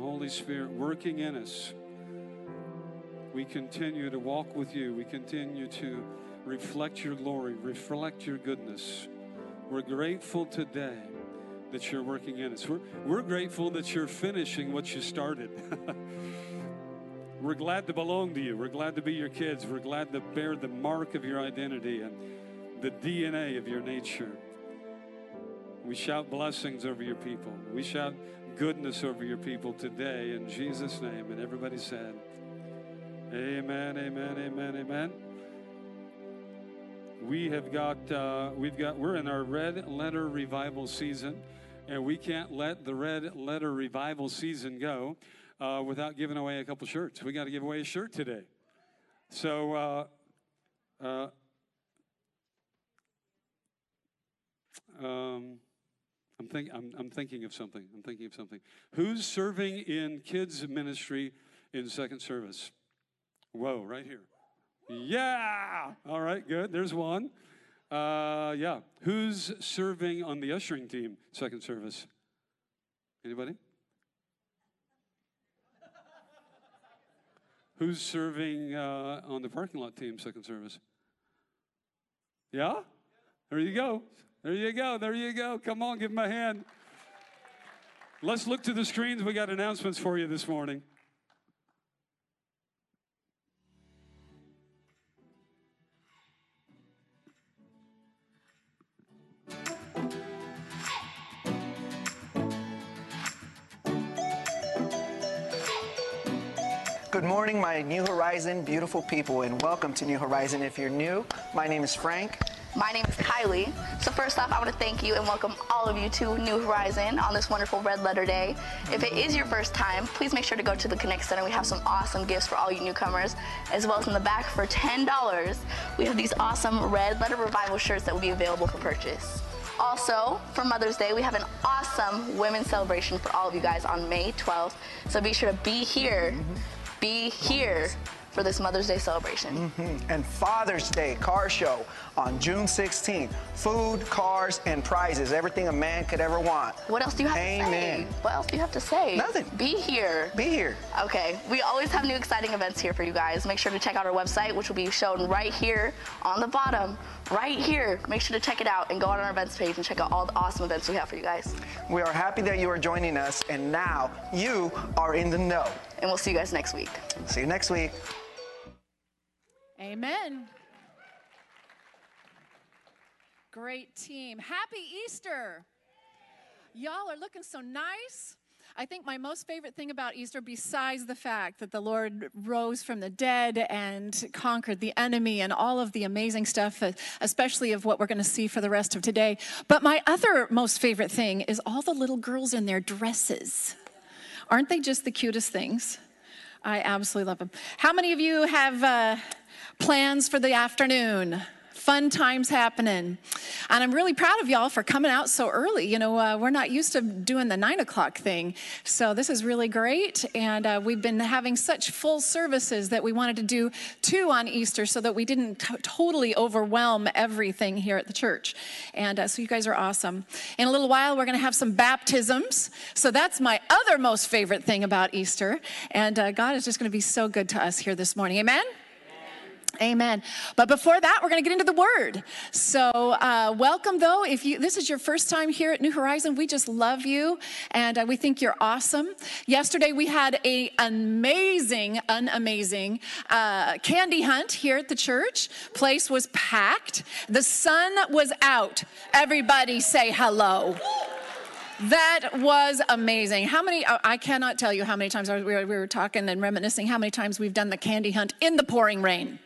Holy Spirit working in us. We continue to walk with you. We continue to reflect your glory, reflect your goodness. We're grateful today that you're working in us. We're, we're grateful that you're finishing what you started. we're glad to belong to you. We're glad to be your kids. We're glad to bear the mark of your identity and the DNA of your nature. We shout blessings over your people. We shout goodness over your people today in Jesus' name. And everybody said, Amen, amen, amen, amen. We have got, uh, we've got, we're in our red letter revival season, and we can't let the red letter revival season go uh, without giving away a couple shirts. We got to give away a shirt today. So, uh, uh um, I'm, think, I'm, I'm thinking of something. I'm thinking of something. Who's serving in kids' ministry in second service? Whoa, right here. Yeah! All right, good. There's one. Uh, yeah. Who's serving on the ushering team, second service? Anybody? Who's serving uh, on the parking lot team, second service? Yeah? There you go. There you go. There you go. Come on, give him a hand. Let's look to the screens. We got announcements for you this morning. Good morning, my New Horizon beautiful people, and welcome to New Horizon. If you're new, my name is Frank. My name is Kylie. So first off, I want to thank you and welcome all of you to New Horizon on this wonderful Red Letter Day. If it is your first time, please make sure to go to the Connect Center. We have some awesome gifts for all you newcomers, as well as in the back for $10, we have these awesome Red Letter Revival shirts that will be available for purchase. Also, for Mother's Day, we have an awesome women's celebration for all of you guys on May 12th. So be sure to be here. Be here for this Mother's Day celebration. Mm-hmm. And Father's Day car show on June 16th. Food, cars, and prizes. Everything a man could ever want. What else do you have Amen. to say? What else do you have to say? Nothing. Be here. Be here. Okay. We always have new exciting events here for you guys. Make sure to check out our website, which will be shown right here on the bottom. Right here. Make sure to check it out and go on our events page and check out all the awesome events we have for you guys. We are happy that you are joining us, and now you are in the know. And we'll see you guys next week. See you next week. Amen. Great team. Happy Easter. Y'all are looking so nice. I think my most favorite thing about Easter, besides the fact that the Lord rose from the dead and conquered the enemy and all of the amazing stuff, especially of what we're going to see for the rest of today, but my other most favorite thing is all the little girls in their dresses. Aren't they just the cutest things? I absolutely love them. How many of you have uh, plans for the afternoon? fun times happening. And I'm really proud of y'all for coming out so early. You know, uh, we're not used to doing the nine o'clock thing. So this is really great. And uh, we've been having such full services that we wanted to do two on Easter so that we didn't t- totally overwhelm everything here at the church. And uh, so you guys are awesome. In a little while, we're going to have some baptisms. So that's my other most favorite thing about Easter. And uh, God is just going to be so good to us here this morning. Amen? Amen. But before that, we're going to get into the Word. So, uh, welcome though. If you this is your first time here at New Horizon, we just love you, and uh, we think you're awesome. Yesterday, we had a amazing, unamazing uh, candy hunt here at the church. Place was packed. The sun was out. Everybody say hello. That was amazing. How many, I cannot tell you how many times we were talking and reminiscing how many times we've done the candy hunt in the pouring rain.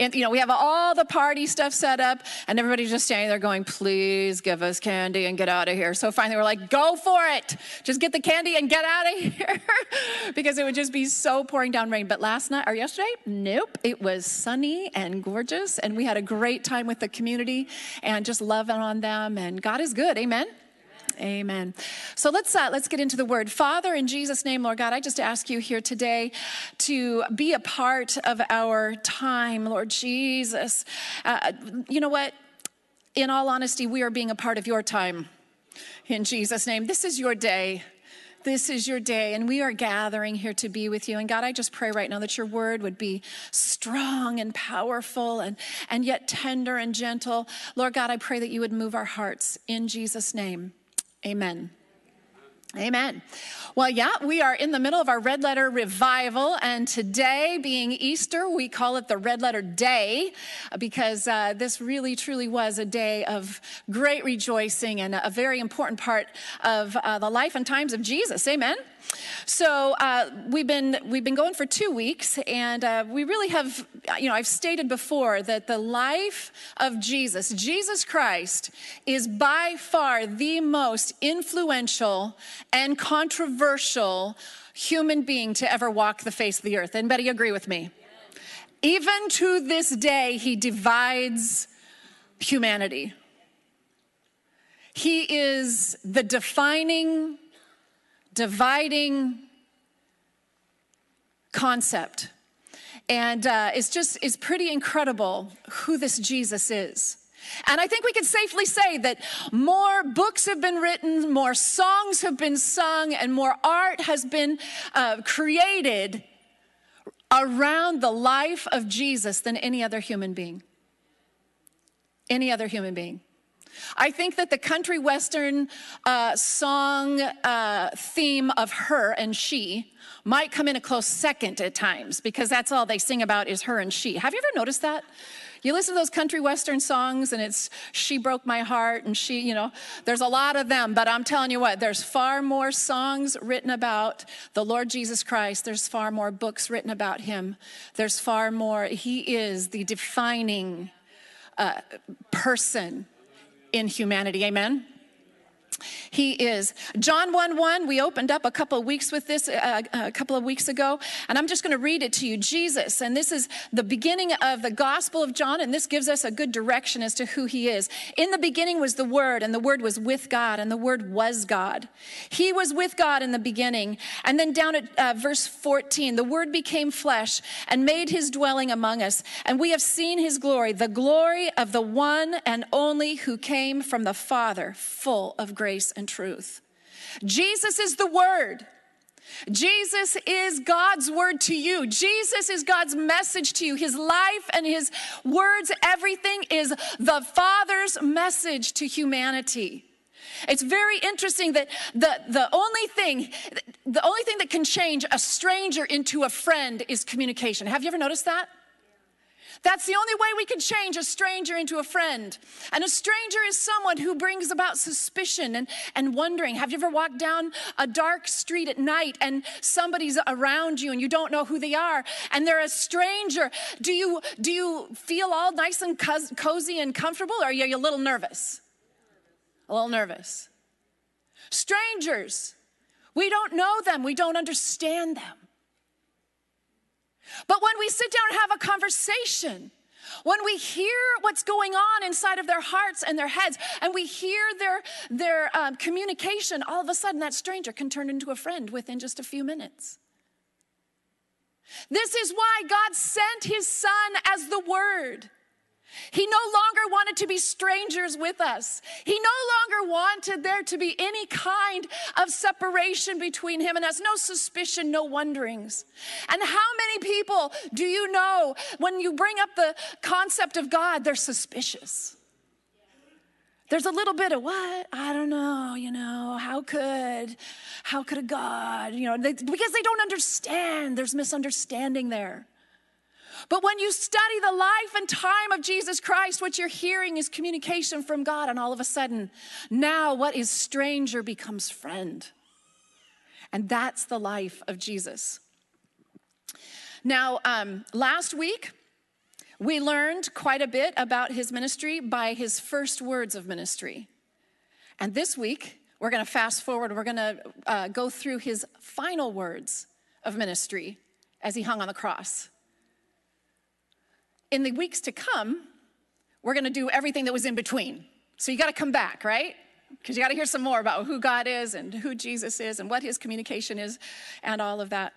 And, you know, we have all the party stuff set up, and everybody's just standing there going, please give us candy and get out of here. So finally, we're like, go for it. Just get the candy and get out of here. because it would just be so pouring down rain. But last night or yesterday, nope, it was sunny and gorgeous. And we had a great time with the community and just loving on them. And God is good. Amen. Amen. So let's uh, let's get into the word. Father, in Jesus' name, Lord God, I just ask you here today to be a part of our time, Lord Jesus. Uh, you know what? In all honesty, we are being a part of your time. In Jesus' name, this is your day. This is your day, and we are gathering here to be with you. And God, I just pray right now that your word would be strong and powerful and, and yet tender and gentle. Lord God, I pray that you would move our hearts in Jesus' name. Amen. Amen. Well, yeah, we are in the middle of our red letter revival, and today, being Easter, we call it the red letter day because uh, this really truly was a day of great rejoicing and a very important part of uh, the life and times of Jesus. Amen. So uh, we've been we've been going for two weeks, and uh, we really have you know I've stated before that the life of Jesus, Jesus Christ, is by far the most influential and controversial human being to ever walk the face of the earth. Anybody agree with me? Even to this day, he divides humanity. He is the defining dividing concept. And uh, it's just, it's pretty incredible who this Jesus is. And I think we can safely say that more books have been written, more songs have been sung, and more art has been uh, created around the life of Jesus than any other human being. Any other human being. I think that the country western uh, song uh, theme of her and she might come in a close second at times because that's all they sing about is her and she. Have you ever noticed that? You listen to those country western songs and it's she broke my heart and she, you know, there's a lot of them, but I'm telling you what, there's far more songs written about the Lord Jesus Christ. There's far more books written about him. There's far more, he is the defining uh, person in humanity. Amen. He is. John 1 1, we opened up a couple of weeks with this uh, a couple of weeks ago, and I'm just going to read it to you. Jesus, and this is the beginning of the Gospel of John, and this gives us a good direction as to who he is. In the beginning was the Word, and the Word was with God, and the Word was God. He was with God in the beginning. And then down at uh, verse 14, the Word became flesh and made his dwelling among us, and we have seen his glory, the glory of the one and only who came from the Father, full of grace grace and truth. Jesus is the Word. Jesus is God's word to you. Jesus is God's message to you. His life and his words, everything is the Father's message to humanity. It's very interesting that the, the only thing, the only thing that can change a stranger into a friend is communication. Have you ever noticed that? That's the only way we can change a stranger into a friend. And a stranger is someone who brings about suspicion and, and wondering. Have you ever walked down a dark street at night and somebody's around you and you don't know who they are and they're a stranger? Do you, do you feel all nice and cozy and comfortable or are you a little nervous? A little nervous. Strangers, we don't know them, we don't understand them. But when we sit down and have a conversation, when we hear what's going on inside of their hearts and their heads, and we hear their, their um, communication, all of a sudden that stranger can turn into a friend within just a few minutes. This is why God sent his son as the Word. He no longer wanted to be strangers with us. He no longer wanted there to be any kind of separation between him and us, no suspicion, no wonderings. And how many people do you know when you bring up the concept of God, they're suspicious? There's a little bit of what? I don't know, you know, how could, how could a God, you know, they, because they don't understand. There's misunderstanding there. But when you study the life and time of Jesus Christ, what you're hearing is communication from God, and all of a sudden, now what is stranger becomes friend. And that's the life of Jesus. Now, um, last week, we learned quite a bit about his ministry by his first words of ministry. And this week, we're going to fast forward, we're going to uh, go through his final words of ministry as he hung on the cross in the weeks to come, we're going to do everything that was in between. So you got to come back, right? Because you got to hear some more about who God is and who Jesus is and what his communication is and all of that.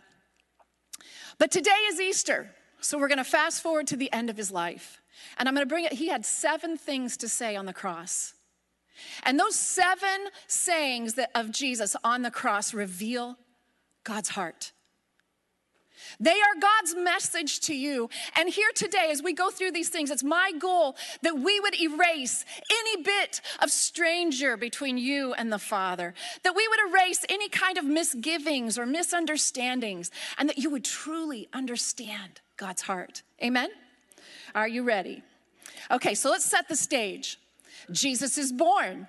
But today is Easter. So we're going to fast forward to the end of his life. And I'm going to bring it, he had seven things to say on the cross. And those seven sayings that, of Jesus on the cross reveal God's heart. They are God's message to you. And here today, as we go through these things, it's my goal that we would erase any bit of stranger between you and the Father, that we would erase any kind of misgivings or misunderstandings, and that you would truly understand God's heart. Amen? Are you ready? Okay, so let's set the stage. Jesus is born.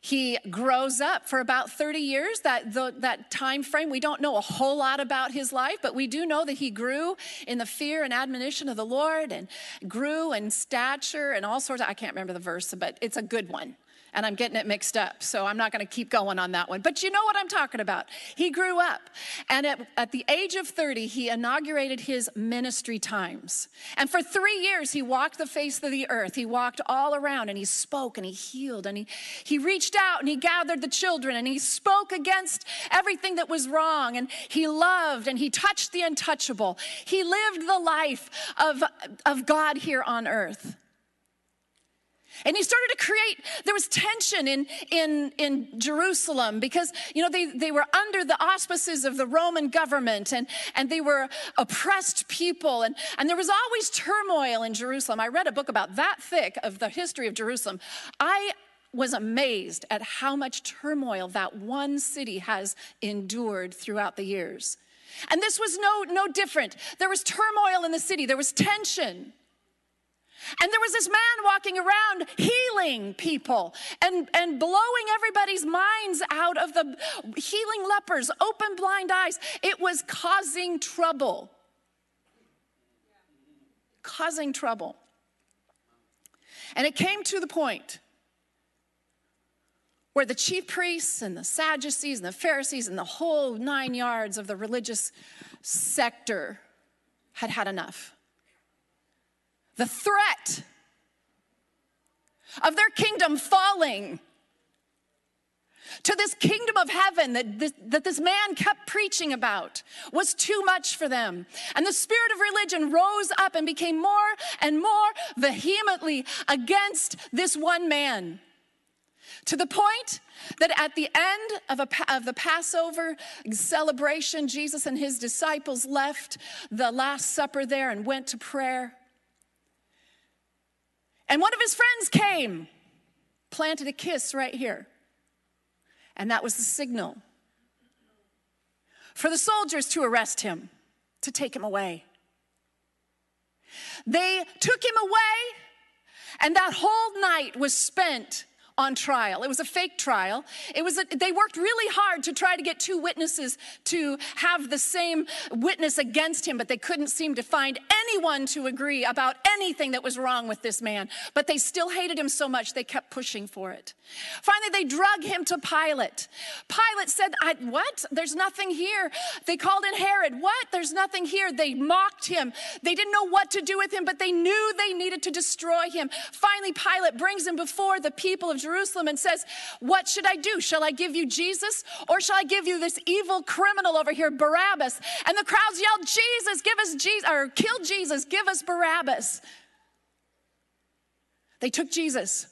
He grows up for about 30 years, that, the, that time frame. We don't know a whole lot about his life, but we do know that he grew in the fear and admonition of the Lord and grew in stature and all sorts of, I can't remember the verse, but it's a good one and I'm getting it mixed up, so I'm not going to keep going on that one. But you know what I'm talking about. He grew up, and at, at, the age of 30, he inaugurated his ministry times. And for three years, he walked the face of the earth. He walked all around, and he spoke, and he healed, and he, he reached out, and he gathered the children, and he spoke against everything that was wrong, and he loved, and he touched the untouchable. He lived the life of, of God here on earth. And he started to create, there was tension in, in, in Jerusalem because, you know, they, they were under the auspices of the Roman government and, and they were oppressed people. And, and there was always turmoil in Jerusalem. I read a book about that thick of the history of Jerusalem. I was amazed at how much turmoil that one city has endured throughout the years. And this was no, no different. There was turmoil in the city, there was tension. And there was this man walking around healing people and, and blowing everybody's minds out of the healing lepers, open blind eyes. It was causing trouble. Causing trouble. And it came to the point where the chief priests and the Sadducees and the Pharisees and the whole nine yards of the religious sector had had enough the threat of their kingdom falling to this kingdom of heaven that this, that this man kept preaching about was too much for them. And the spirit of religion rose up and became more and more vehemently against this one man. To the point that at the end of, a, of the Passover celebration, Jesus and his disciples left the Last Supper there and went to prayer. And one of his friends came, planted a kiss right here. And that was the signal for the soldiers to arrest him, to take him away. They took him away, and that whole night was spent on trial. It was a fake trial. It was a, they worked really hard to try to get two witnesses to have the same witness against him, but they couldn't seem to find anyone to agree about anything that was wrong with this man. But they still hated him so much they kept pushing for it. Finally, they drug him to Pilate. Pilate said, "What? There's nothing here." They called in Herod. "What? There's nothing here." They mocked him. They didn't know what to do with him, but they knew they needed to destroy him. Finally, Pilate brings him before the people of Jerusalem and says, What should I do? Shall I give you Jesus or shall I give you this evil criminal over here, Barabbas? And the crowds yelled, Jesus, give us Jesus, or kill Jesus, give us Barabbas. They took Jesus.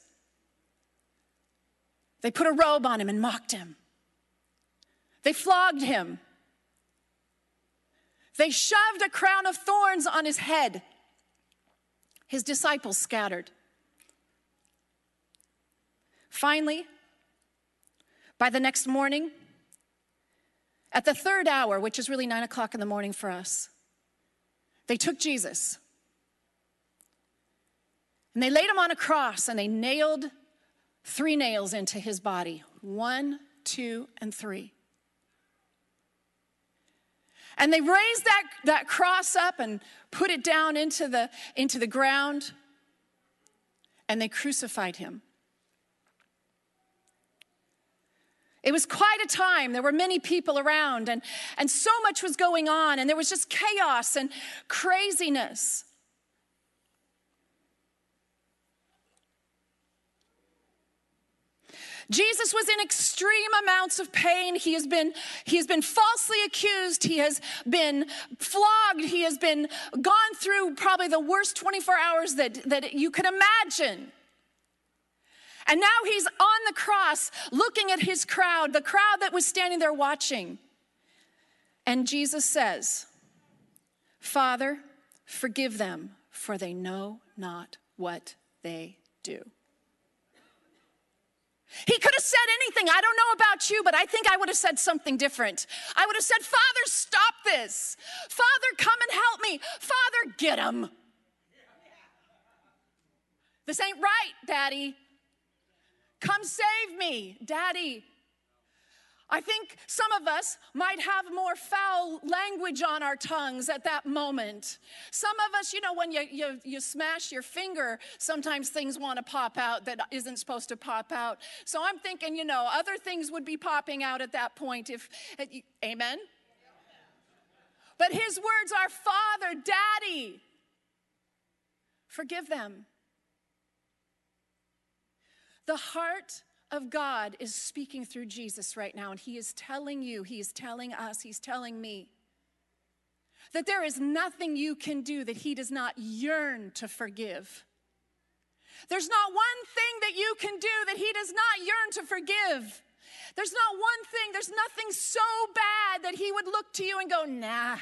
They put a robe on him and mocked him. They flogged him. They shoved a crown of thorns on his head. His disciples scattered. Finally, by the next morning, at the third hour, which is really nine o'clock in the morning for us, they took Jesus and they laid him on a cross and they nailed three nails into his body one, two, and three. And they raised that, that cross up and put it down into the, into the ground and they crucified him. It was quite a time. There were many people around, and, and so much was going on, and there was just chaos and craziness. Jesus was in extreme amounts of pain. He has been, he has been falsely accused. He has been flogged. He has been gone through probably the worst 24 hours that, that you could imagine. And now he's on the cross looking at his crowd, the crowd that was standing there watching. And Jesus says, Father, forgive them, for they know not what they do. He could have said anything. I don't know about you, but I think I would have said something different. I would have said, Father, stop this. Father, come and help me. Father, get him. This ain't right, Daddy. Come save me, Daddy. I think some of us might have more foul language on our tongues at that moment. Some of us, you know, when you, you, you smash your finger, sometimes things want to pop out that isn't supposed to pop out. So I'm thinking, you know, other things would be popping out at that point if, amen? But his words are Father, Daddy, forgive them. The heart of God is speaking through Jesus right now, and He is telling you, He is telling us, He's telling me that there is nothing you can do that He does not yearn to forgive. There's not one thing that you can do that He does not yearn to forgive. There's not one thing, there's nothing so bad that he would look to you and go, nah,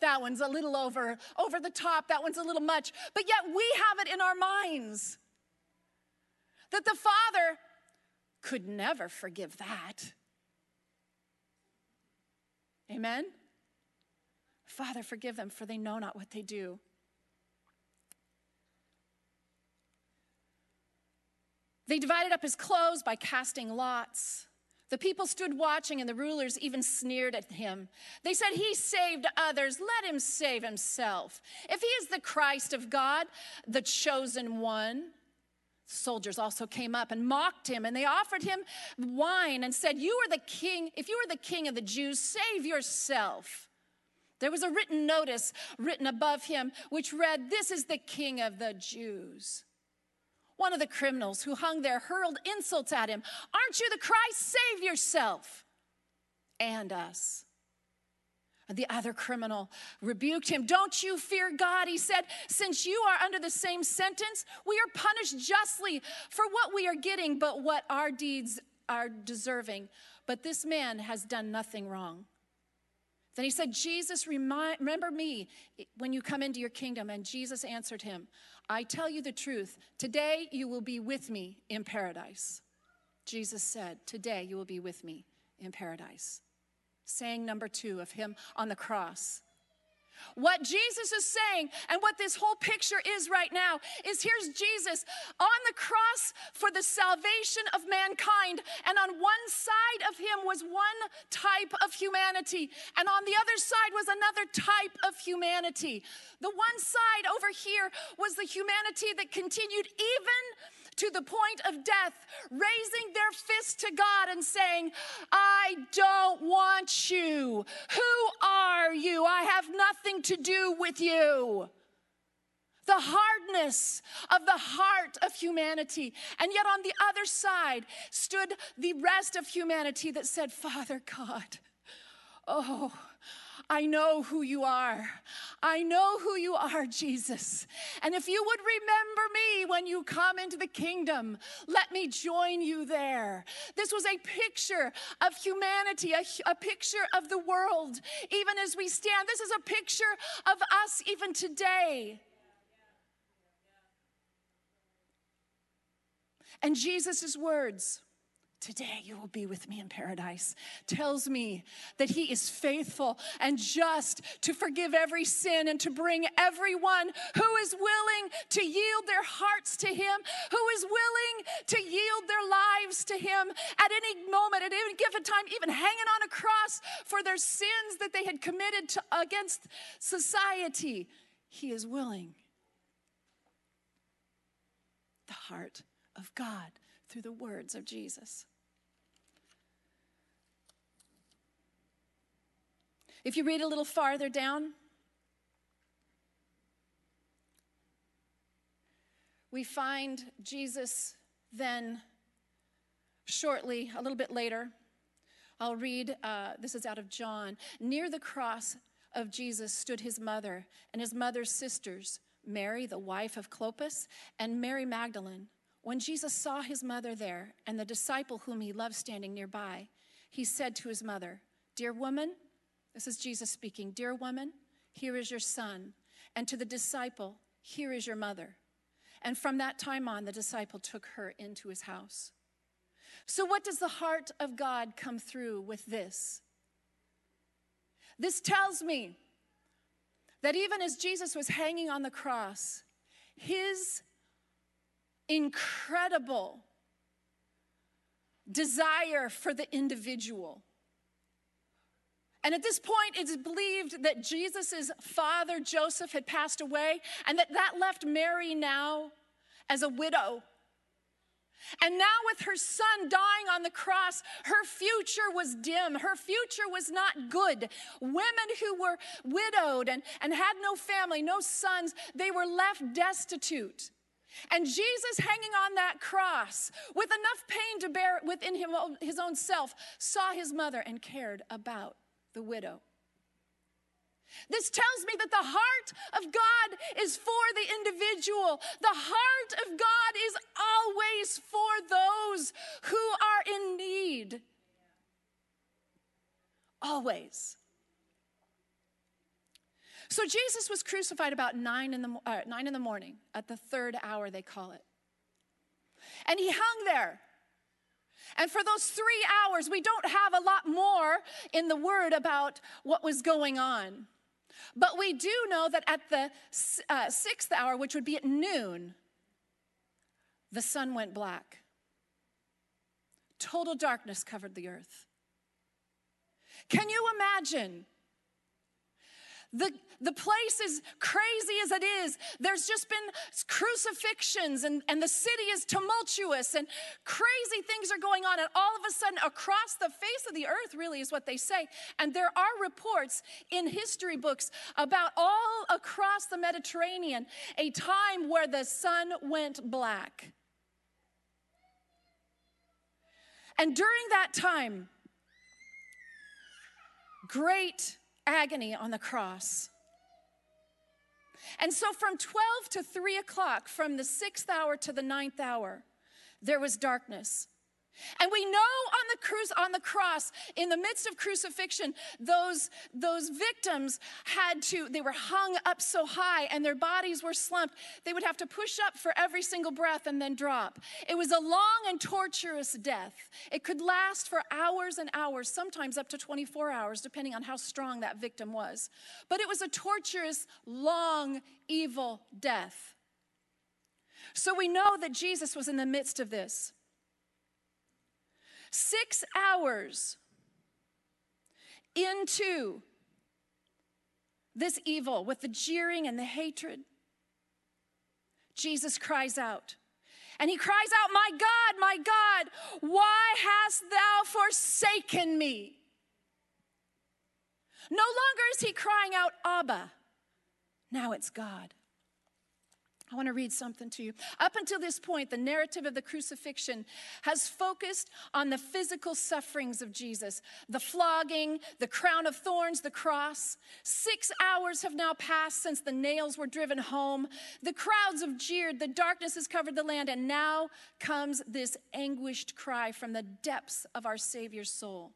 that one's a little over, over the top, that one's a little much. But yet we have it in our minds that the Father could never forgive that. Amen? Father, forgive them, for they know not what they do. They divided up his clothes by casting lots. The people stood watching, and the rulers even sneered at him. They said, He saved others, let him save himself. If he is the Christ of God, the chosen one, soldiers also came up and mocked him and they offered him wine and said you are the king. If you are the king of the jews save yourself. There was a written notice written above him which read this is the king of the jews. One of the criminals who hung there hurled insults at him. Aren't you the christ? Save yourself and us the other criminal rebuked him. Don't you fear God? He said, Since you are under the same sentence, we are punished justly for what we are getting, but what our deeds are deserving. But this man has done nothing wrong. Then he said, Jesus, remember me when you come into your kingdom. And Jesus answered him, I tell you the truth. Today you will be with me in paradise. Jesus said, Today you will be with me in paradise saying number two of him on the cross. What Jesus is saying, and what this whole picture is right now, is here's Jesus on the cross for the salvation of mankind. And on one side of him was one type of humanity, and on the other side was another type of humanity. The one side over here was the humanity that continued even to the point of death, raising their fist to God and saying, I don't want you. Who are you? I have nothing to do with you the hardness of the heart of humanity. And yet on the other side stood the rest of humanity that said, Father God, oh, I know who you are. I know who you are, Jesus. And if you would remember me when you come into the kingdom, let me join you there. This was a picture of humanity, a, a picture of the world, even as we stand. This is a picture of us even today. And Jesus' words Today you will be with me in paradise. Tells me that he is faithful and just to forgive every sin and to bring everyone who is willing to yield their hearts to him, who is willing to yield their lives to him at any moment, at any given time, even hanging on a cross for their sins that they had committed to, against society. He is willing. The heart of God through the words of Jesus. If you read a little farther down, we find Jesus then shortly, a little bit later. I'll read, uh, this is out of John. Near the cross of Jesus stood his mother and his mother's sisters, Mary, the wife of Clopas, and Mary Magdalene. When Jesus saw his mother there and the disciple whom he loved standing nearby, he said to his mother, Dear woman, this is Jesus speaking, Dear woman, here is your son. And to the disciple, Here is your mother. And from that time on, the disciple took her into his house. So, what does the heart of God come through with this? This tells me that even as Jesus was hanging on the cross, his incredible desire for the individual. And at this point, it's believed that Jesus' father, Joseph, had passed away, and that that left Mary now as a widow. And now, with her son dying on the cross, her future was dim. Her future was not good. Women who were widowed and, and had no family, no sons, they were left destitute. And Jesus, hanging on that cross with enough pain to bear within him, his own self, saw his mother and cared about the widow. This tells me that the heart of God is for the individual. The heart of God is always for those who are in need. Always. So Jesus was crucified about nine in the, uh, nine in the morning, at the third hour, they call it. And he hung there. And for those three hours, we don't have a lot more in the word about what was going on. But we do know that at the uh, sixth hour, which would be at noon, the sun went black. Total darkness covered the earth. Can you imagine the, the place is crazy as it is. There's just been crucifixions, and, and the city is tumultuous, and crazy things are going on. And all of a sudden, across the face of the earth, really, is what they say. And there are reports in history books about all across the Mediterranean a time where the sun went black. And during that time, great agony on the cross. And so from 12 to 3 o'clock, from the sixth hour to the ninth hour, there was darkness. And we know on the on the cross, in the midst of crucifixion, those, those victims had to, they were hung up so high and their bodies were slumped. They would have to push up for every single breath and then drop. It was a long and torturous death. It could last for hours and hours, sometimes up to 24 hours, depending on how strong that victim was. But it was a torturous, long, evil death. So we know that Jesus was in the midst of this. Six hours into this evil with the jeering and the hatred, Jesus cries out. And he cries out, My God, my God, why hast thou forsaken me? No longer is he crying out, Abba. Now it's God. I want to read something to you. Up until this point, the narrative of the crucifixion has focused on the physical sufferings of Jesus the flogging, the crown of thorns, the cross. Six hours have now passed since the nails were driven home. The crowds have jeered, the darkness has covered the land, and now comes this anguished cry from the depths of our Savior's soul.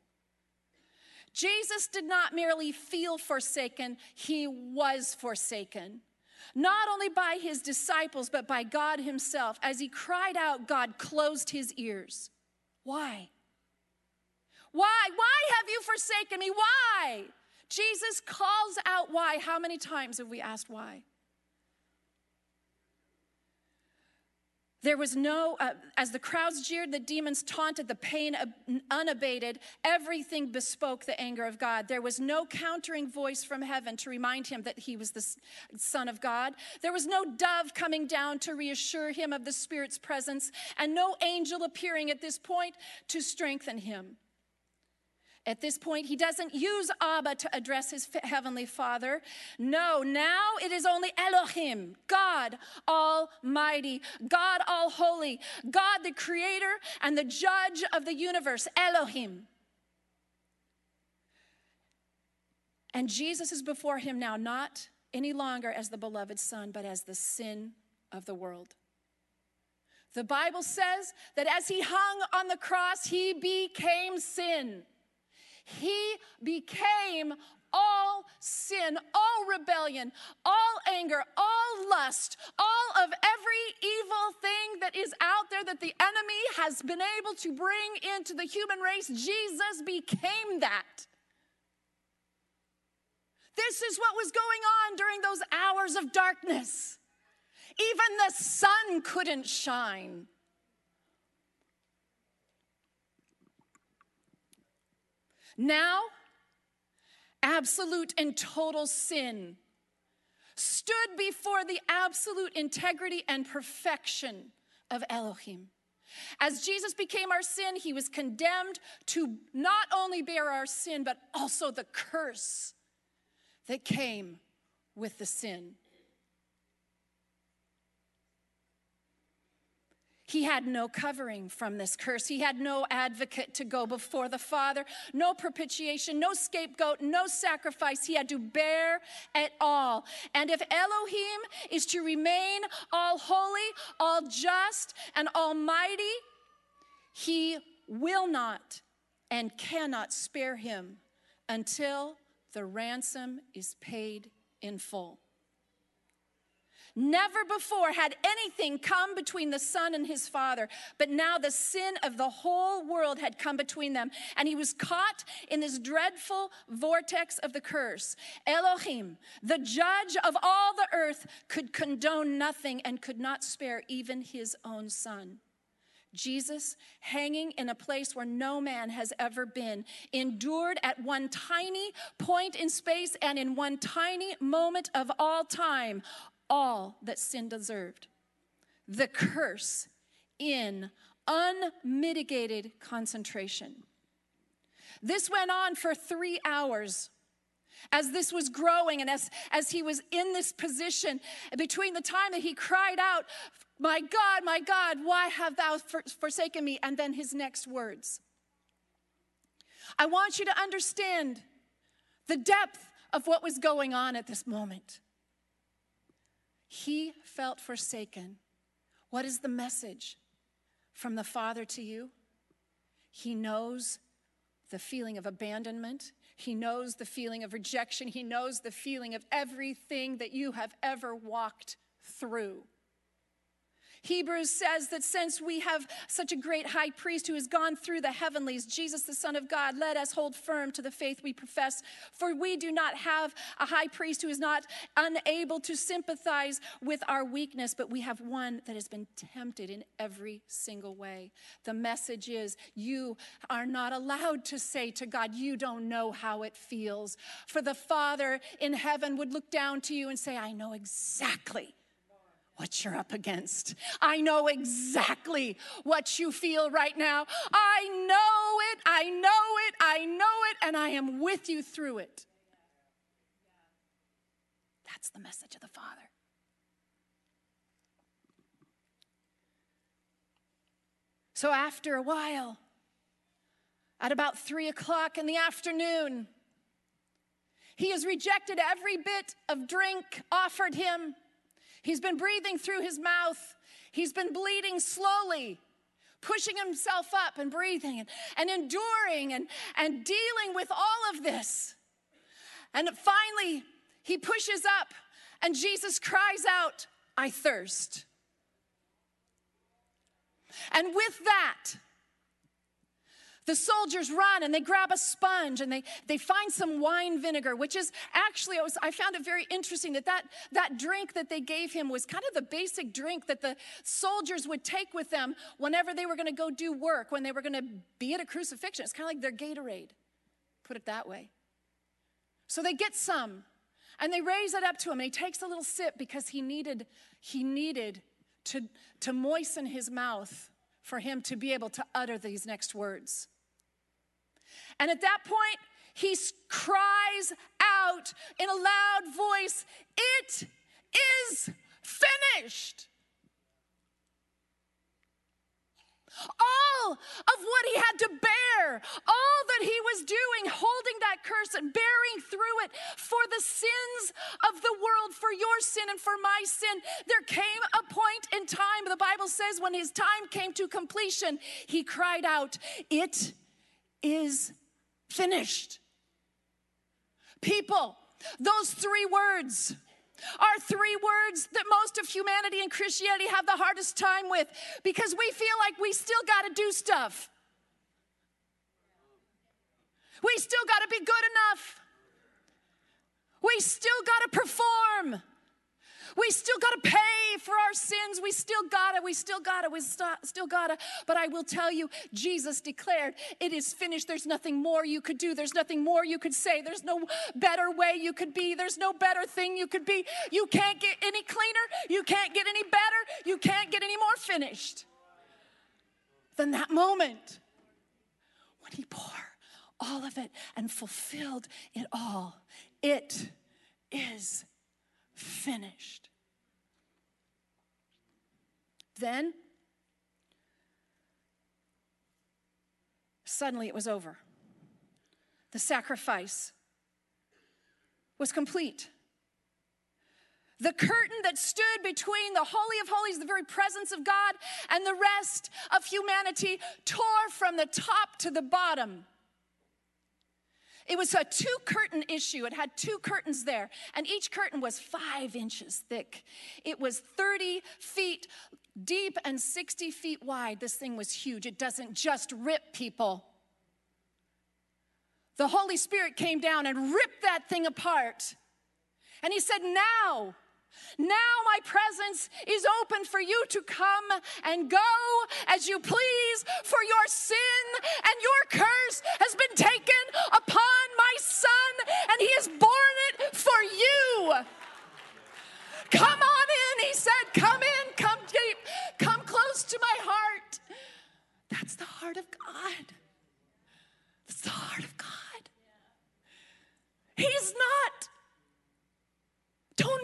Jesus did not merely feel forsaken, he was forsaken not only by his disciples, but by God himself. As he cried out, God closed his ears. Why? Why? Why have you forsaken me? Why? Jesus calls out why. How many times have we asked why? There was no, uh, as the crowds jeered, the demons taunted, the pain unabated, everything bespoke the anger of God. There was no countering voice from heaven to remind him that he was the Son of God. There was no dove coming down to reassure him of the Spirit's presence, and no angel appearing at this point to strengthen him. At this point, he doesn't use Abba to address his heavenly father. No, now it is only Elohim, God Almighty, God All Holy, God the creator and the judge of the universe, Elohim. And Jesus is before him now, not any longer as the beloved Son, but as the sin of the world. The Bible says that as he hung on the cross, he became sin. He became all sin, all rebellion, all anger, all lust, all of every evil thing that is out there that the enemy has been able to bring into the human race. Jesus became that. This is what was going on during those hours of darkness. Even the sun couldn't shine. Now, absolute and total sin stood before the absolute integrity and perfection of Elohim. As Jesus became our sin, he was condemned to not only bear our sin, but also the curse that came with the sin. He had no covering from this curse. He had no advocate to go before the Father, no propitiation, no scapegoat, no sacrifice. He had to bear it all. And if Elohim is to remain all holy, all just, and almighty, he will not and cannot spare him until the ransom is paid in full. Never before had anything come between the Son and his Father, but now the sin of the whole world had come between them, and he was caught in this dreadful vortex of the curse. Elohim, the judge of all the earth, could condone nothing and could not spare even his own Son. Jesus, hanging in a place where no man has ever been, endured at one tiny point in space and in one tiny moment of all time all that sin deserved. The curse in unmitigated concentration. This went on for three hours. As this was growing and as, as he was in this position, between the time that he cried out, My God, my God, why have thou forsaken me? And then his next words. I want you to understand the depth of what was going on at this moment. He felt forsaken. What is the message from the Father to you? He knows the feeling of abandonment. He knows the feeling of rejection. He knows the feeling of everything that you have ever walked through. Hebrews says that since we have such a great high priest who has gone through the heavenlies, Jesus, the Son of God, let us hold firm to the faith we profess. For we do not have a high priest who is not unable to sympathize with our weakness, but we have one that has been tempted in every single way. The message is you are not allowed to say to God, You don't know how it feels. For the Father in heaven would look down to you and say, I know exactly what you're up against. I know exactly what you feel right now. I know it, I know it, I know it, and I am with you through it. That's the message of the Father. So after a while, at about three o'clock in the afternoon, he has rejected every bit of drink offered him. He's been breathing through his mouth. He's been bleeding slowly, pushing himself up and breathing and, and enduring and, and dealing with all of this. And finally, he pushes up, and Jesus cries out, I thirst. And with that, the soldiers run and they grab a sponge and they, they find some wine vinegar, which is actually, I, was, I found it very interesting that, that that drink that they gave him was kind of the basic drink that the soldiers would take with them whenever they were going to go do work, when they were going to be at a crucifixion. It's kind of like their Gatorade, put it that way. So they get some and they raise it up to him and he takes a little sip because he needed, he needed to, to moisten his mouth for him to be able to utter these next words. And at that point, he cries out in a loud voice, It is finished. all of what he had to bear, all that he was doing, holding that curse and bearing through it for the sins of the world, for your sin and for my sin. There came a point in time, the Bible says, when his time came to completion, he cried out, It is finished. People, those three words are three words that most of humanity and Christianity have the hardest time with because we feel like we still got to do stuff. We still got to be good enough. We still got to perform. We still got to pay for our sins. We still got to, we still got to, we st- still got to. But I will tell you, Jesus declared, it is finished. There's nothing more you could do. There's nothing more you could say. There's no better way you could be. There's no better thing you could be. You can't get any cleaner. You can't get any better. You can't get any more finished than that moment when he poured all of it and fulfilled it all. It is finished. Then, suddenly it was over. The sacrifice was complete. The curtain that stood between the Holy of Holies, the very presence of God, and the rest of humanity tore from the top to the bottom. It was a two curtain issue. It had two curtains there, and each curtain was five inches thick. It was 30 feet deep and 60 feet wide. This thing was huge. It doesn't just rip people. The Holy Spirit came down and ripped that thing apart. And he said, Now, now my presence is open for you to come and go as you please, for your sin and your curse has been taken upon my son, and he has borne it for you. Come on in, he said. Come in, come deep, come close to my heart. That's the heart of God. That's the heart of God. He's not don't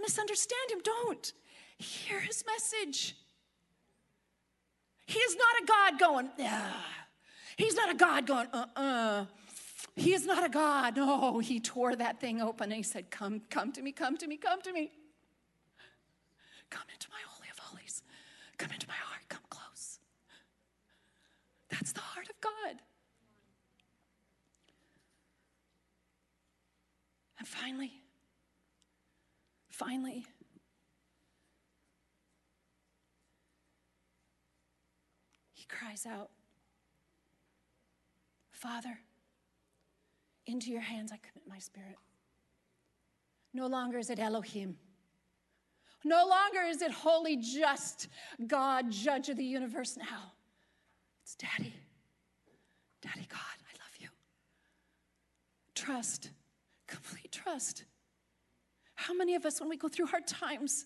misunderstand him. Don't. Hear his message. He is not a God going, yeah. He's not a God going, uh uh-uh. uh. He is not a God. No, he tore that thing open and he said, Come, come to me, come to me, come to me. Come into my holy of holies. Come into my heart, come close. That's the heart of God. And finally, finally, he cries out, Father, into your hands I commit my spirit. No longer is it Elohim. No longer is it holy, just God, judge of the universe now. It's Daddy. Daddy God, I love you. Trust, complete trust. How many of us, when we go through hard times,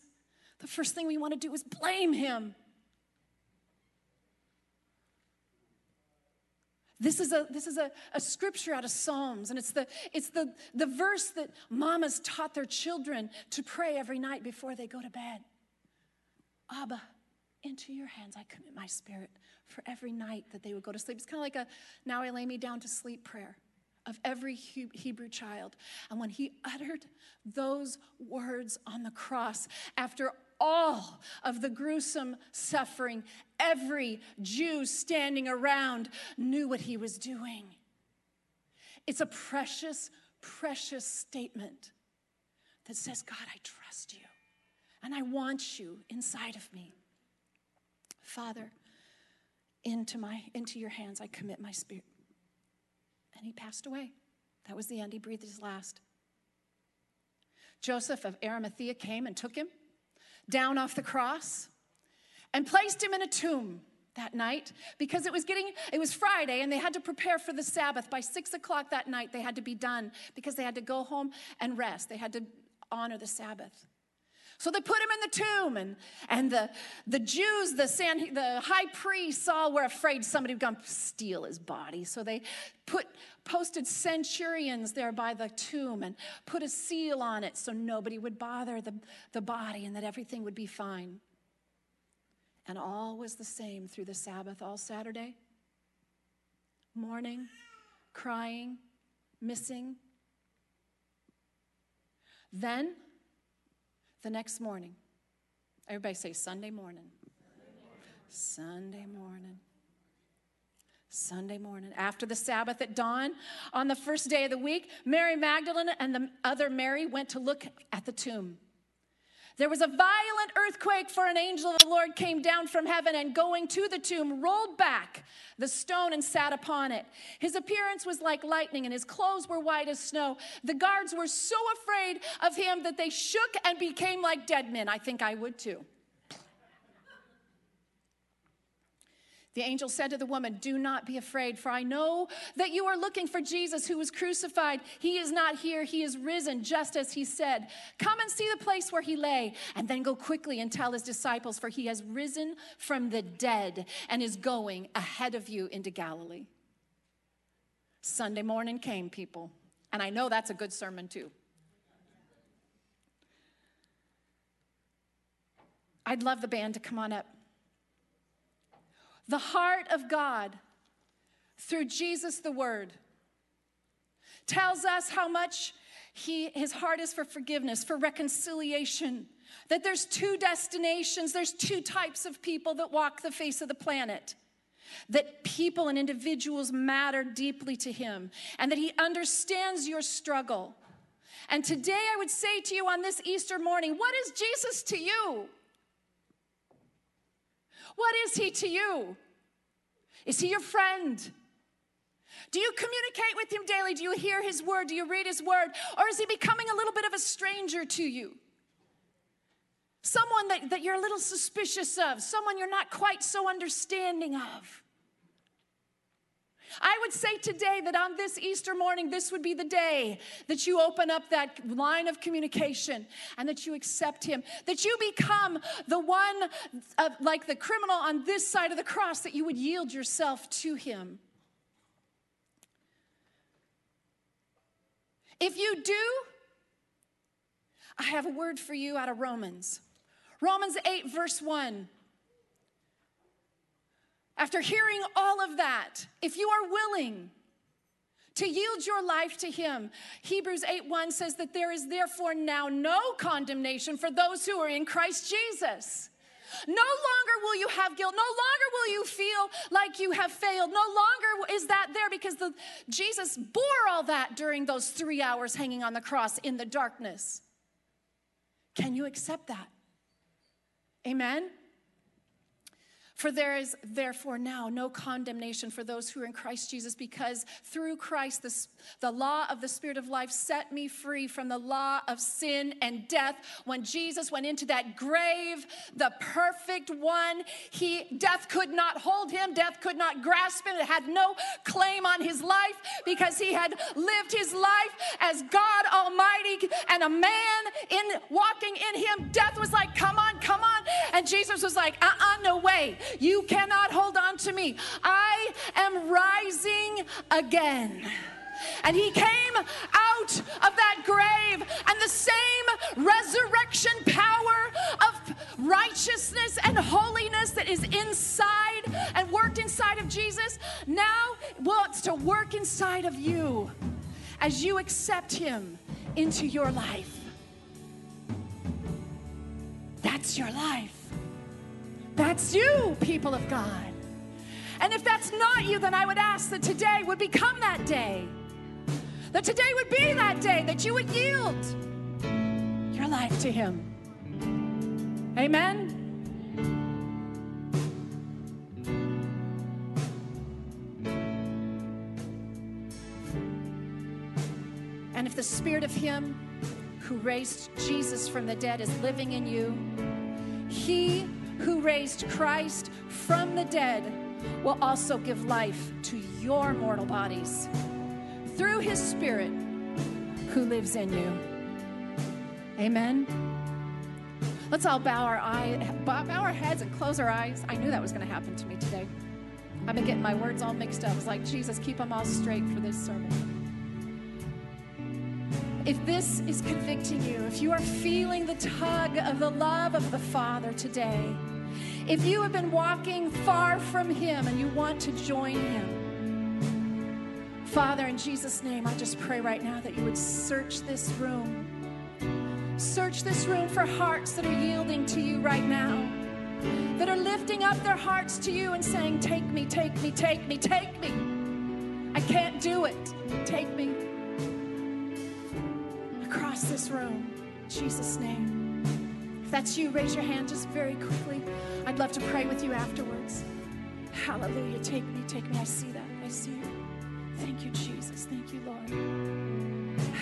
the first thing we want to do is blame Him? This is a, this is a, a scripture out of Psalms, and it's, the, it's the, the verse that mamas taught their children to pray every night before they go to bed. Abba, into your hands I commit my spirit for every night that they would go to sleep. It's kind of like a now I lay me down to sleep prayer of every Hebrew child. And when he uttered those words on the cross, after all of the gruesome suffering, every Jew standing around knew what he was doing. It's a precious, precious statement that says, God, I trust you and I want you inside of me. Father, into my into your hands I commit my spirit and he passed away. That was the end. He breathed his last. Joseph of Arimathea came and took him down off the cross and placed him in a tomb that night because it was getting it was friday and they had to prepare for the sabbath by six o'clock that night they had to be done because they had to go home and rest they had to honor the sabbath so they put him in the tomb, and, and the, the Jews, the, San, the high priests, all were afraid somebody would come steal his body. So they put posted centurions there by the tomb and put a seal on it so nobody would bother the, the body and that everything would be fine. And all was the same through the Sabbath all Saturday. Mourning, crying, missing. Then, the next morning, everybody say Sunday morning. Sunday morning. Sunday morning. After the Sabbath at dawn, on the first day of the week, Mary Magdalene and the other Mary went to look at the tomb. There was a violent earthquake, for an angel of the Lord came down from heaven and going to the tomb, rolled back the stone and sat upon it. His appearance was like lightning, and his clothes were white as snow. The guards were so afraid of him that they shook and became like dead men. I think I would too. The angel said to the woman, Do not be afraid, for I know that you are looking for Jesus who was crucified. He is not here, he is risen, just as he said. Come and see the place where he lay, and then go quickly and tell his disciples, for he has risen from the dead and is going ahead of you into Galilee. Sunday morning came, people, and I know that's a good sermon too. I'd love the band to come on up. The heart of God through Jesus the Word tells us how much he, his heart is for forgiveness, for reconciliation. That there's two destinations, there's two types of people that walk the face of the planet. That people and individuals matter deeply to him, and that he understands your struggle. And today I would say to you on this Easter morning, what is Jesus to you? What is he to you? Is he your friend? Do you communicate with him daily? Do you hear his word? Do you read his word? Or is he becoming a little bit of a stranger to you? Someone that, that you're a little suspicious of, someone you're not quite so understanding of. I would say today that on this Easter morning, this would be the day that you open up that line of communication and that you accept Him, that you become the one, uh, like the criminal on this side of the cross, that you would yield yourself to Him. If you do, I have a word for you out of Romans. Romans 8, verse 1. After hearing all of that, if you are willing to yield your life to him, Hebrews 8 1 says that there is therefore now no condemnation for those who are in Christ Jesus. No longer will you have guilt. No longer will you feel like you have failed. No longer is that there because the, Jesus bore all that during those three hours hanging on the cross in the darkness. Can you accept that? Amen? For there is therefore now no condemnation for those who are in Christ Jesus, because through Christ the, the law of the Spirit of life set me free from the law of sin and death. When Jesus went into that grave, the perfect one, he death could not hold him, death could not grasp him. It had no claim on his life because he had lived his life as God Almighty and a man in walking in him. Death was like, "Come on, come on," and Jesus was like, "Uh-uh, no way." You cannot hold on to me. I am rising again. And he came out of that grave, and the same resurrection power of righteousness and holiness that is inside and worked inside of Jesus now wants to work inside of you as you accept him into your life. That's your life. That's you, people of God. And if that's not you, then I would ask that today would become that day. That today would be that day that you would yield your life to Him. Amen. And if the Spirit of Him who raised Jesus from the dead is living in you, He who raised Christ from the dead will also give life to your mortal bodies through his Spirit who lives in you. Amen. Let's all bow our eye, bow our heads and close our eyes. I knew that was going to happen to me today. I've been getting my words all mixed up. It's like, Jesus, keep them all straight for this sermon. If this is convicting you, if you are feeling the tug of the love of the Father today, If you have been walking far from Him and you want to join Him, Father, in Jesus' name, I just pray right now that you would search this room. Search this room for hearts that are yielding to you right now, that are lifting up their hearts to you and saying, Take me, take me, take me, take me. I can't do it. Take me. Across this room, Jesus' name. If that's you, raise your hand just very quickly. I'd love to pray with you afterwards. Hallelujah. Take me, take me. I see that. I see you. Thank you, Jesus. Thank you, Lord.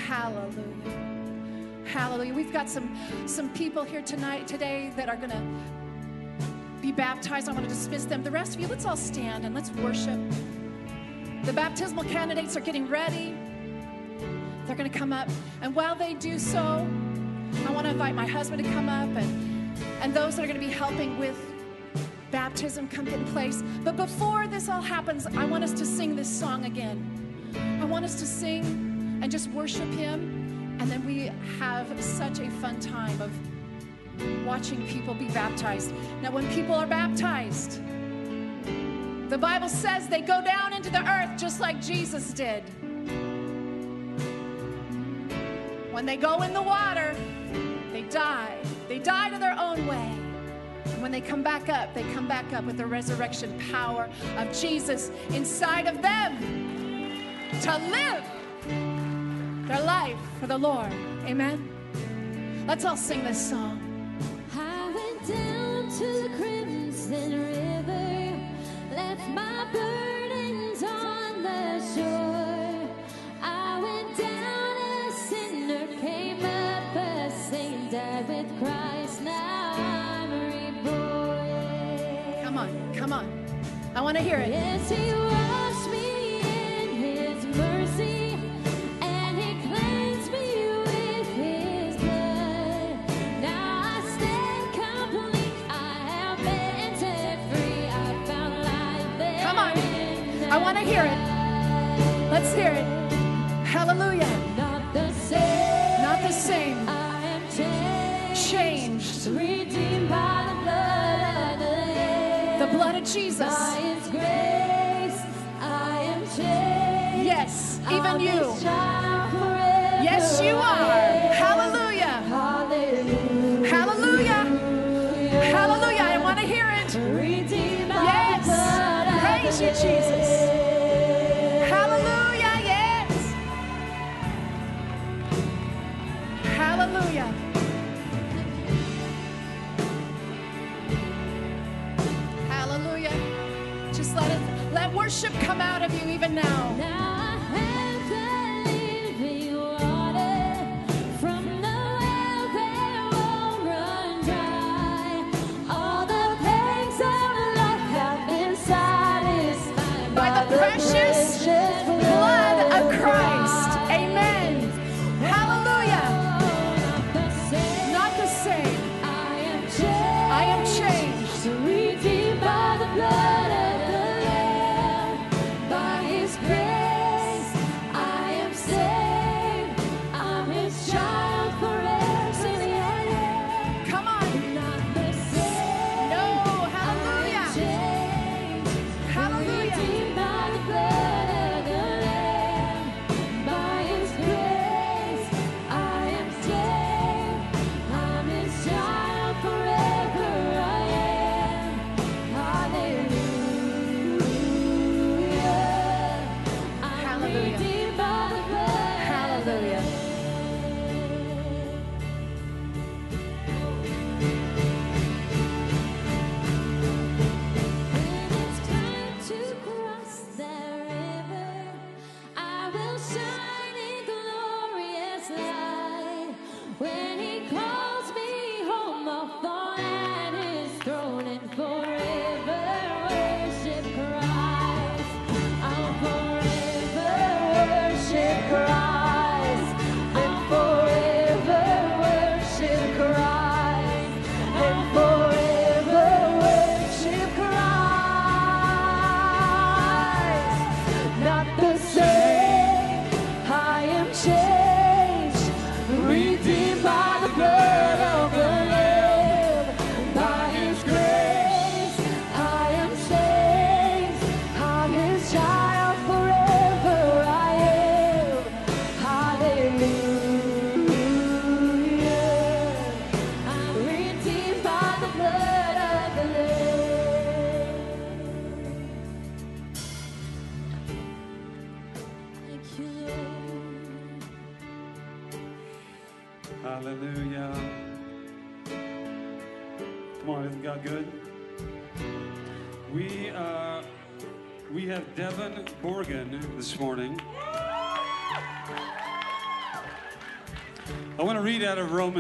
Hallelujah. Hallelujah. We've got some some people here tonight today that are going to be baptized. I want to dismiss them. The rest of you, let's all stand and let's worship. The baptismal candidates are getting ready. They're going to come up. And while they do so, I want to invite my husband to come up and, and those that are going to be helping with baptism come in place. But before this all happens, I want us to sing this song again. I want us to sing and just worship Him. And then we have such a fun time of watching people be baptized. Now, when people are baptized, the Bible says they go down into the earth just like Jesus did. When they go in the water, they die. They die to their own way. And when they come back up, they come back up with the resurrection power of Jesus inside of them to live their life for the Lord. Amen. Let's all sing this song. I went down to the crimson river, left my want to hear it. Yes, he washed me in his mercy, and he cleansed me with his blood. Now I stand complete. I have been set free. I found life there. Come on. I want to hear it. Let's hear it. Hallelujah. Not the same. Not the same. I am changed. Changed. Of Jesus. By His grace, I am changed. Yes, even you. His child forever. Yes, you are. Come out of you even now.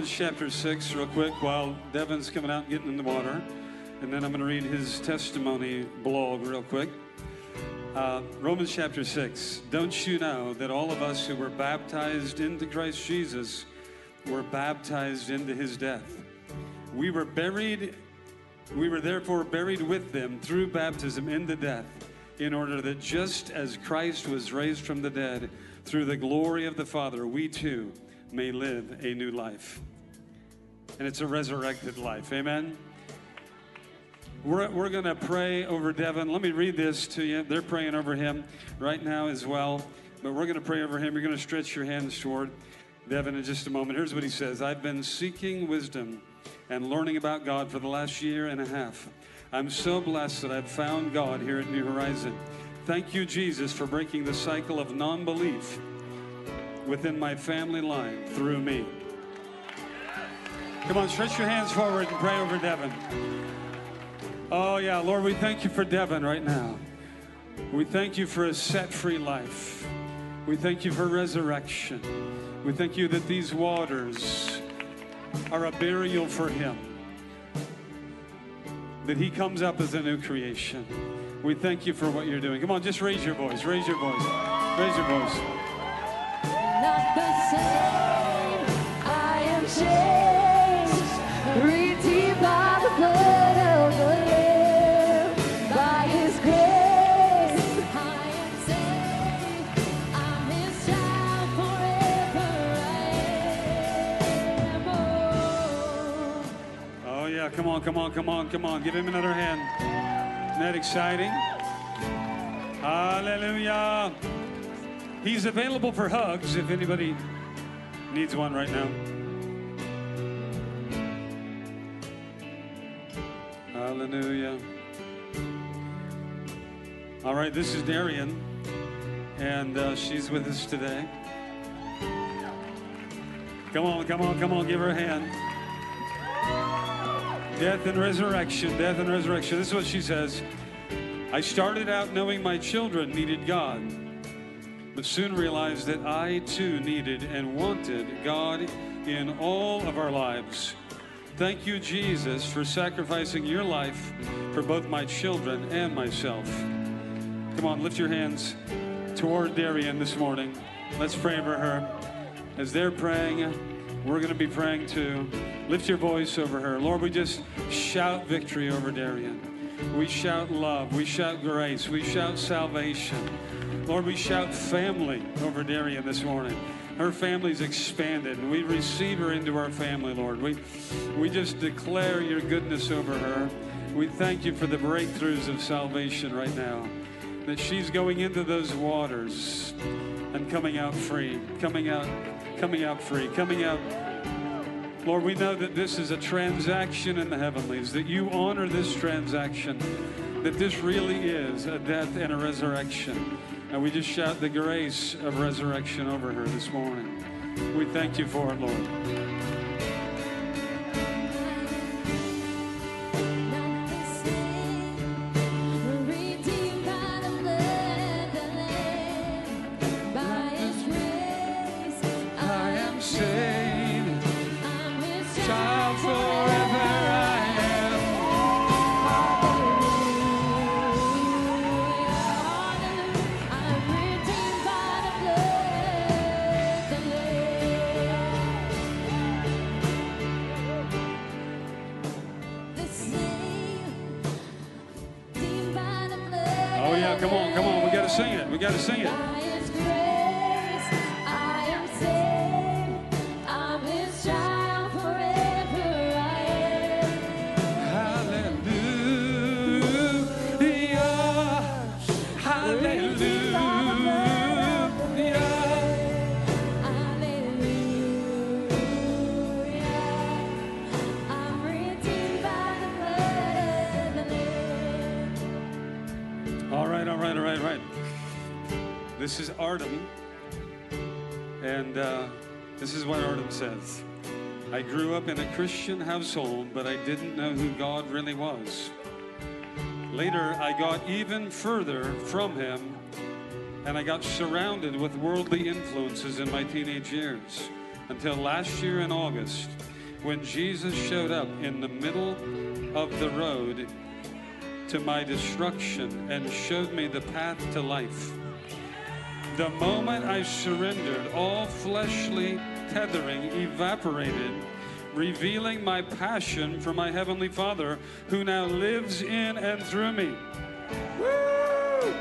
Romans chapter 6 real quick while Devin's coming out and getting in the water. And then I'm going to read his testimony blog real quick. Uh, Romans chapter 6. Don't you know that all of us who were baptized into Christ Jesus were baptized into his death? We were buried, we were therefore buried with them through baptism into death, in order that just as Christ was raised from the dead through the glory of the Father, we too may live a new life. And it's a resurrected life. Amen. We're, we're going to pray over Devin. Let me read this to you. They're praying over him right now as well. But we're going to pray over him. You're going to stretch your hands toward Devin in just a moment. Here's what he says I've been seeking wisdom and learning about God for the last year and a half. I'm so blessed that I've found God here at New Horizon. Thank you, Jesus, for breaking the cycle of non belief within my family line through me. Come on, stretch your hands forward and pray over Devin. Oh, yeah, Lord, we thank you for Devin right now. We thank you for a set free life. We thank you for resurrection. We thank you that these waters are a burial for him, that he comes up as a new creation. We thank you for what you're doing. Come on, just raise your voice, raise your voice, raise your voice. Oh, come on, come on, come on, come on. Give him another hand. Isn't that exciting? Hallelujah. He's available for hugs if anybody needs one right now. Hallelujah. All right, this is Darian, and uh, she's with us today. Come on, come on, come on, give her a hand. Death and resurrection, death and resurrection. This is what she says. I started out knowing my children needed God, but soon realized that I too needed and wanted God in all of our lives. Thank you, Jesus, for sacrificing your life for both my children and myself. Come on, lift your hands toward Darian this morning. Let's pray for her. As they're praying, we're going to be praying too. Lift your voice over her. Lord, we just shout victory over Darian. We shout love. We shout grace. We shout salvation. Lord, we shout family over Darian this morning. Her family's expanded, and we receive her into our family, Lord. We, we just declare your goodness over her. We thank you for the breakthroughs of salvation right now. That she's going into those waters and coming out free, coming out, coming out free, coming out. Lord, we know that this is a transaction in the heavenlies, that you honor this transaction, that this really is a death and a resurrection. And we just shout the grace of resurrection over her this morning. We thank you for it, Lord. Says. I grew up in a Christian household, but I didn't know who God really was. Later, I got even further from Him, and I got surrounded with worldly influences in my teenage years until last year in August when Jesus showed up in the middle of the road to my destruction and showed me the path to life. The moment I surrendered, all fleshly tethering evaporated, revealing my passion for my Heavenly Father who now lives in and through me. Woo!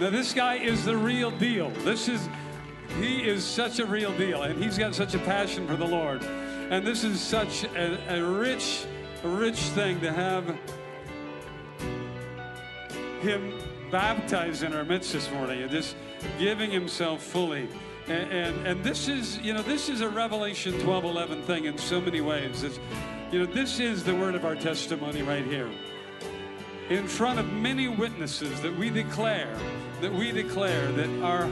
Now, this guy is the real deal. This is, he is such a real deal, and he's got such a passion for the Lord. And this is such a, a rich, rich thing to have him baptized in our midst this morning and just giving himself fully. And, and, and this is, you know, this is a Revelation 12 11 thing in so many ways. It's, you know, this is the word of our testimony right here. In front of many witnesses that we declare, that we declare that our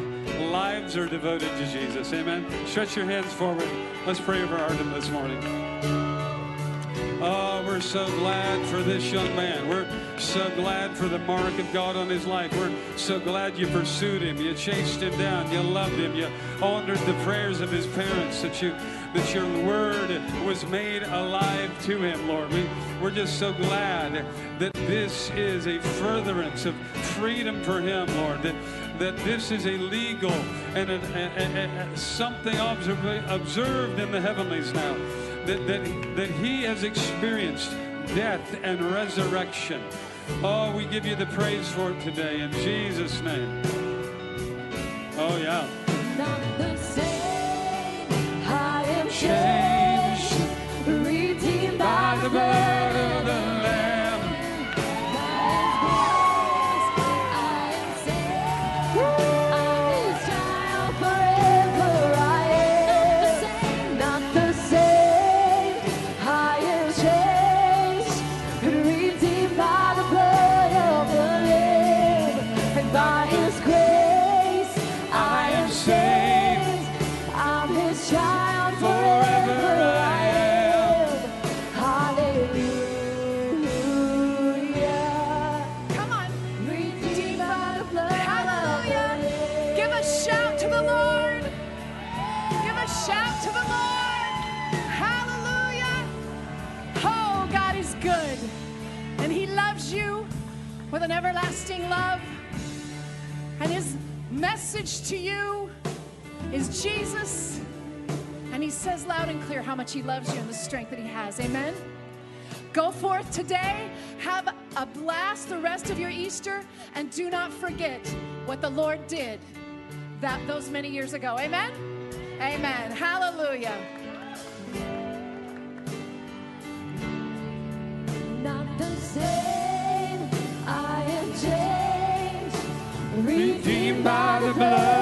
lives are devoted to Jesus. Amen. Stretch your hands forward. Let's pray over Arden this morning. Oh, we're so glad for this young man. We're so glad for the mark of God on his life. We're so glad you pursued him. You chased him down. You loved him. You honored the prayers of his parents. That you that your word was made alive to him, Lord. We, we're just so glad that this is a furtherance of freedom for him, Lord. That that this is a legal and a, a- a- something observ- observed in the heavenlies now that, that, that he has experienced death and resurrection. Oh, we give you the praise for it today in Jesus' name. Oh, yeah. Not the same. I am Changed redeemed by the blood message to you is Jesus. And He says loud and clear how much He loves you and the strength that He has. Amen. Go forth today, have a blast the rest of your Easter, and do not forget what the Lord did that those many years ago. Amen. Amen. Hallelujah. Not the same. I am changed. Redeemed by the blood